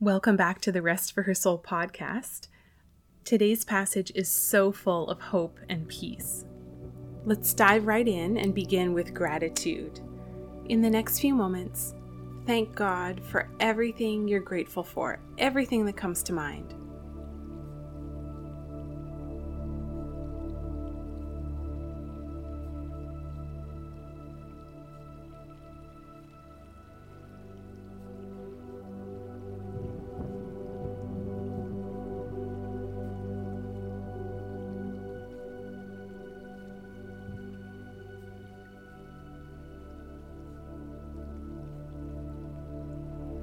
Welcome back to the Rest for Her Soul podcast. Today's passage is so full of hope and peace. Let's dive right in and begin with gratitude. In the next few moments, thank God for everything you're grateful for, everything that comes to mind.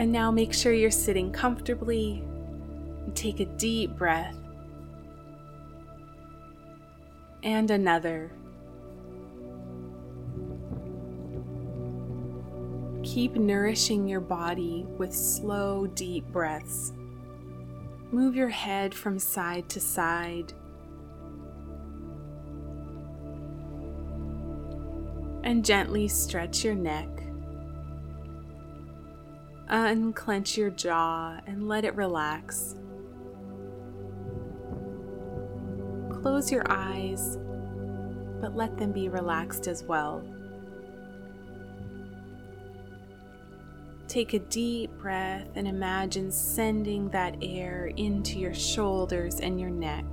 And now make sure you're sitting comfortably. Take a deep breath. And another. Keep nourishing your body with slow, deep breaths. Move your head from side to side. And gently stretch your neck. Unclench your jaw and let it relax. Close your eyes, but let them be relaxed as well. Take a deep breath and imagine sending that air into your shoulders and your neck.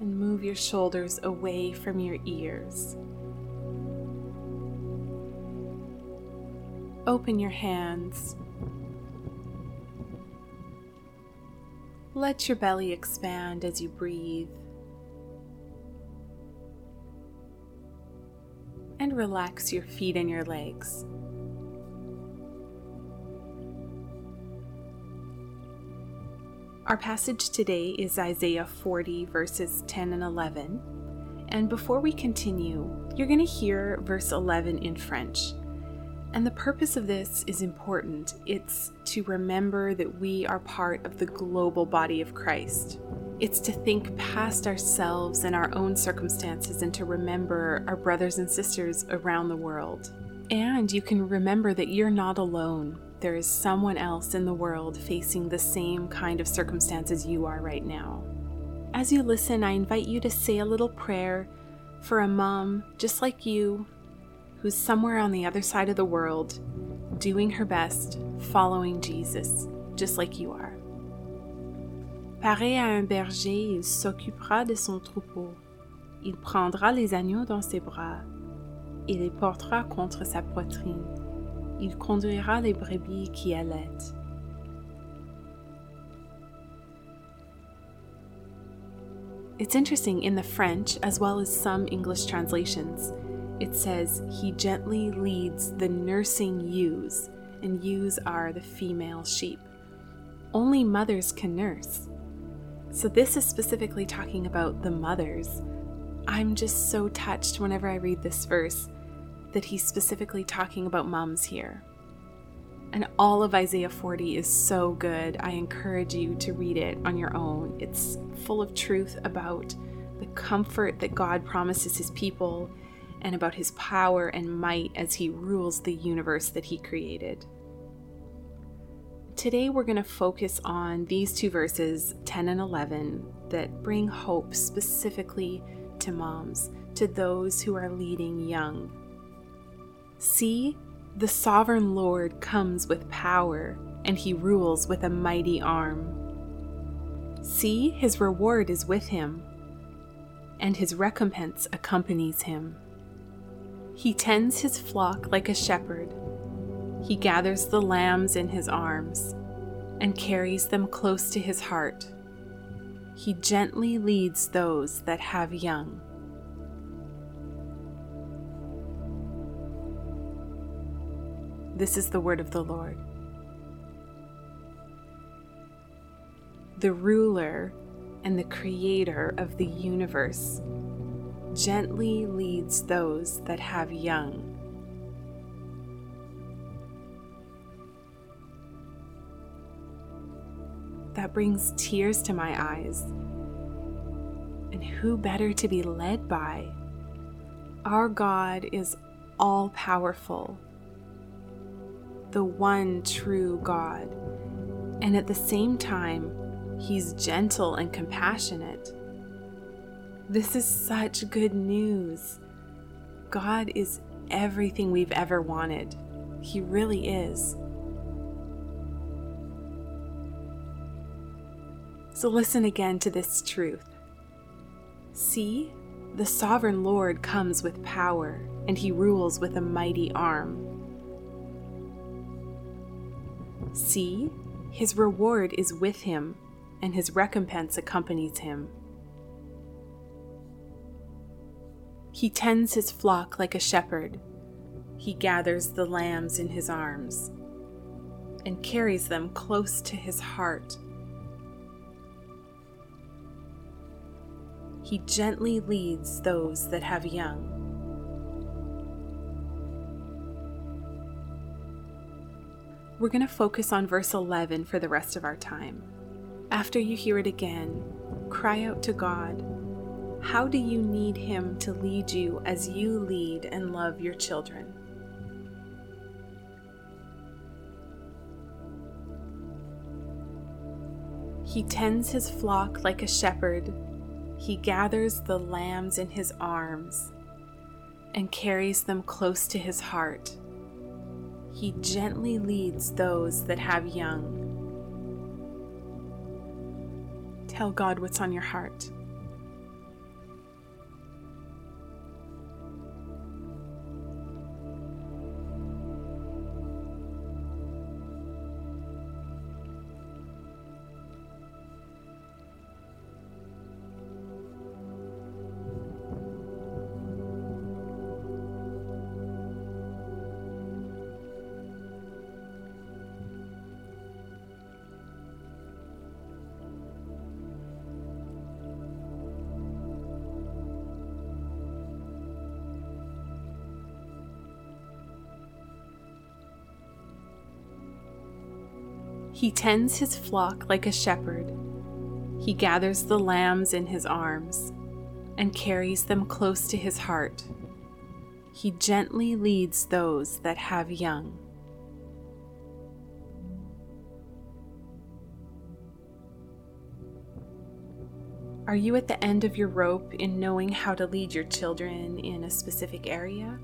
And move your shoulders away from your ears. Open your hands. Let your belly expand as you breathe. And relax your feet and your legs. Our passage today is Isaiah 40, verses 10 and 11. And before we continue, you're going to hear verse 11 in French. And the purpose of this is important. It's to remember that we are part of the global body of Christ. It's to think past ourselves and our own circumstances and to remember our brothers and sisters around the world. And you can remember that you're not alone. There is someone else in the world facing the same kind of circumstances you are right now. As you listen, I invite you to say a little prayer for a mom just like you who's somewhere on the other side of the world, doing her best, following Jesus, just like you are. Pareil à un berger, il s'occupera de son troupeau. Il prendra les agneaux dans ses bras et les portera contre sa poitrine. Il conduira les brebis qui allaitent. It's interesting in the French, as well as some English translations, it says, He gently leads the nursing ewes, and ewes are the female sheep. Only mothers can nurse. So, this is specifically talking about the mothers. I'm just so touched whenever I read this verse that he's specifically talking about moms here. And all of Isaiah 40 is so good. I encourage you to read it on your own. It's full of truth about the comfort that God promises his people and about his power and might as he rules the universe that he created. Today, we're going to focus on these two verses, 10 and 11, that bring hope specifically to moms, to those who are leading young. See, the sovereign Lord comes with power, and he rules with a mighty arm. See, his reward is with him, and his recompense accompanies him. He tends his flock like a shepherd. He gathers the lambs in his arms and carries them close to his heart. He gently leads those that have young. This is the word of the Lord. The ruler and the creator of the universe gently leads those that have young. That brings tears to my eyes. And who better to be led by? Our God is all powerful, the one true God. And at the same time, He's gentle and compassionate. This is such good news. God is everything we've ever wanted. He really is. So listen again to this truth. See, the sovereign Lord comes with power, and he rules with a mighty arm. See, his reward is with him, and his recompense accompanies him. He tends his flock like a shepherd. He gathers the lambs in his arms and carries them close to his heart. He gently leads those that have young. We're going to focus on verse 11 for the rest of our time. After you hear it again, cry out to God. How do you need Him to lead you as you lead and love your children? He tends his flock like a shepherd he gathers the lambs in his arms and carries them close to his heart. He gently leads those that have young. Tell God what's on your heart. He tends his flock like a shepherd. He gathers the lambs in his arms and carries them close to his heart. He gently leads those that have young. Are you at the end of your rope in knowing how to lead your children in a specific area?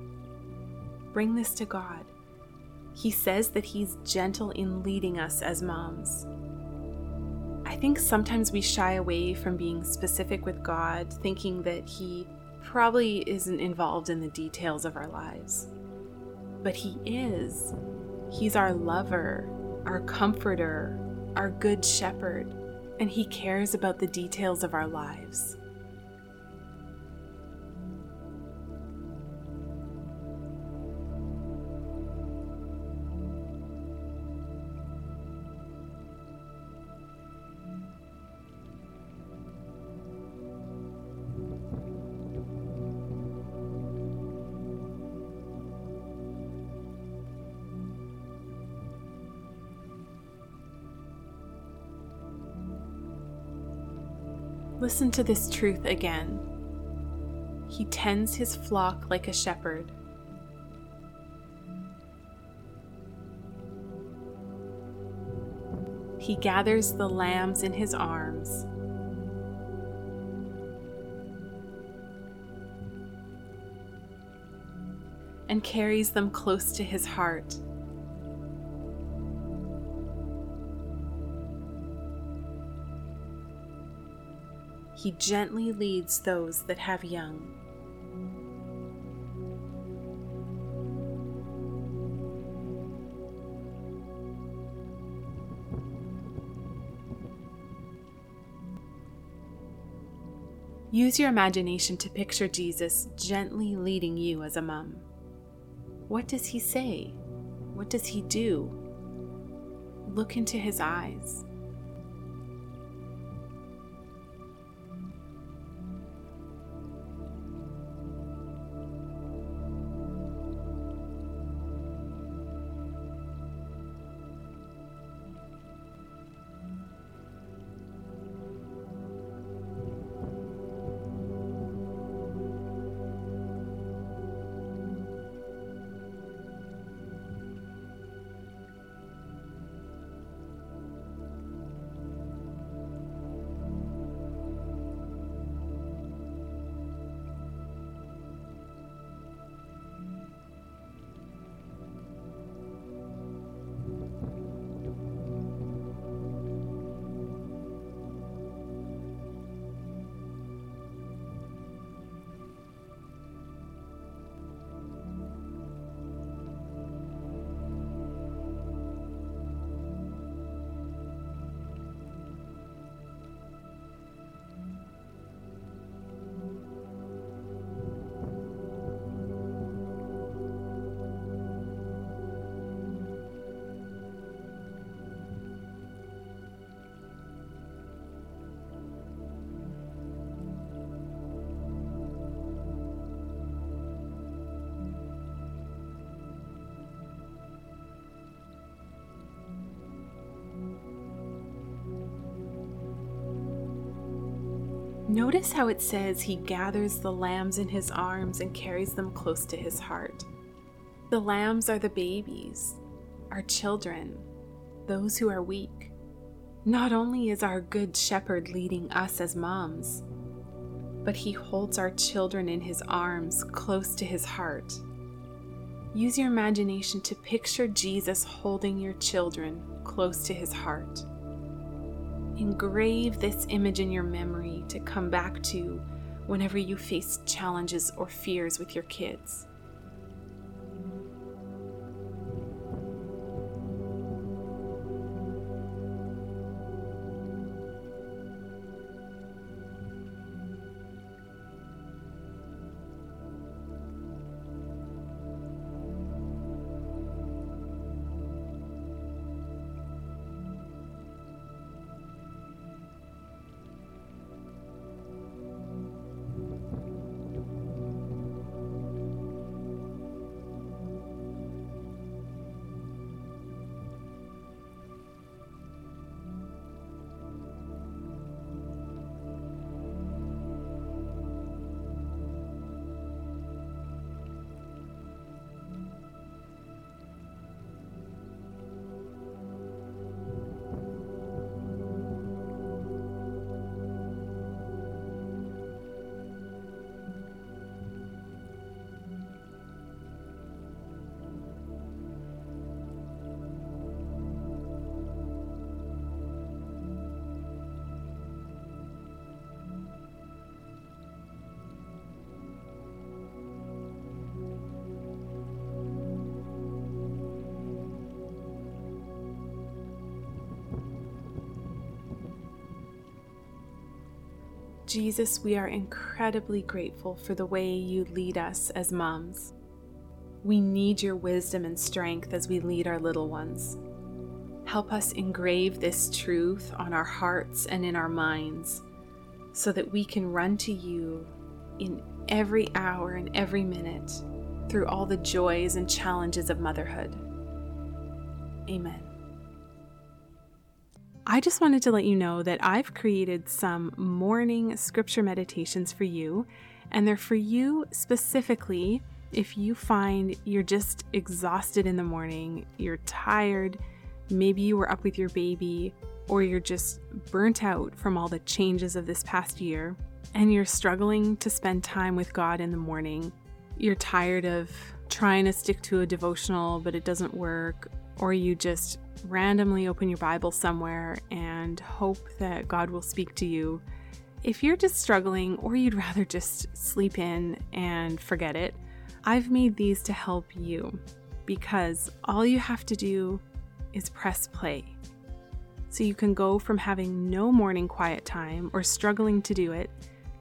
Bring this to God. He says that He's gentle in leading us as moms. I think sometimes we shy away from being specific with God, thinking that He probably isn't involved in the details of our lives. But He is. He's our lover, our comforter, our good shepherd, and He cares about the details of our lives. Listen to this truth again. He tends his flock like a shepherd. He gathers the lambs in his arms. And carries them close to his heart. He gently leads those that have young. Use your imagination to picture Jesus gently leading you as a mom. What does he say? What does he do? Look into his eyes. Notice how it says he gathers the lambs in his arms and carries them close to his heart. The lambs are the babies, our children, those who are weak. Not only is our good shepherd leading us as moms, but he holds our children in his arms close to his heart. Use your imagination to picture Jesus holding your children close to his heart. Engrave this image in your memory to come back to whenever you face challenges or fears with your kids. Jesus, we are incredibly grateful for the way you lead us as moms. We need your wisdom and strength as we lead our little ones. Help us engrave this truth on our hearts and in our minds so that we can run to you in every hour and every minute through all the joys and challenges of motherhood. Amen. I just wanted to let you know that I've created some morning scripture meditations for you, and they're for you specifically if you find you're just exhausted in the morning, you're tired, maybe you were up with your baby, or you're just burnt out from all the changes of this past year, and you're struggling to spend time with God in the morning. You're tired of trying to stick to a devotional, but it doesn't work, or you just randomly open your Bible somewhere and hope that God will speak to you. If you're just struggling or you'd rather just sleep in and forget it, I've made these to help you because all you have to do is press play. So you can go from having no morning quiet time or struggling to do it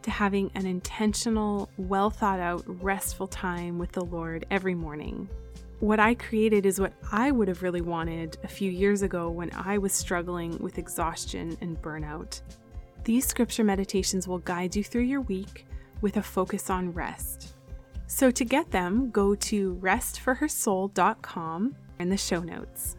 to having an intentional, well thought out, restful time with the Lord every morning what I created is what I would have really wanted a few years ago when I was struggling with exhaustion and burnout. These scripture meditations will guide you through your week with a focus on rest. So, to get them, go to restforhersoul.com in the show notes.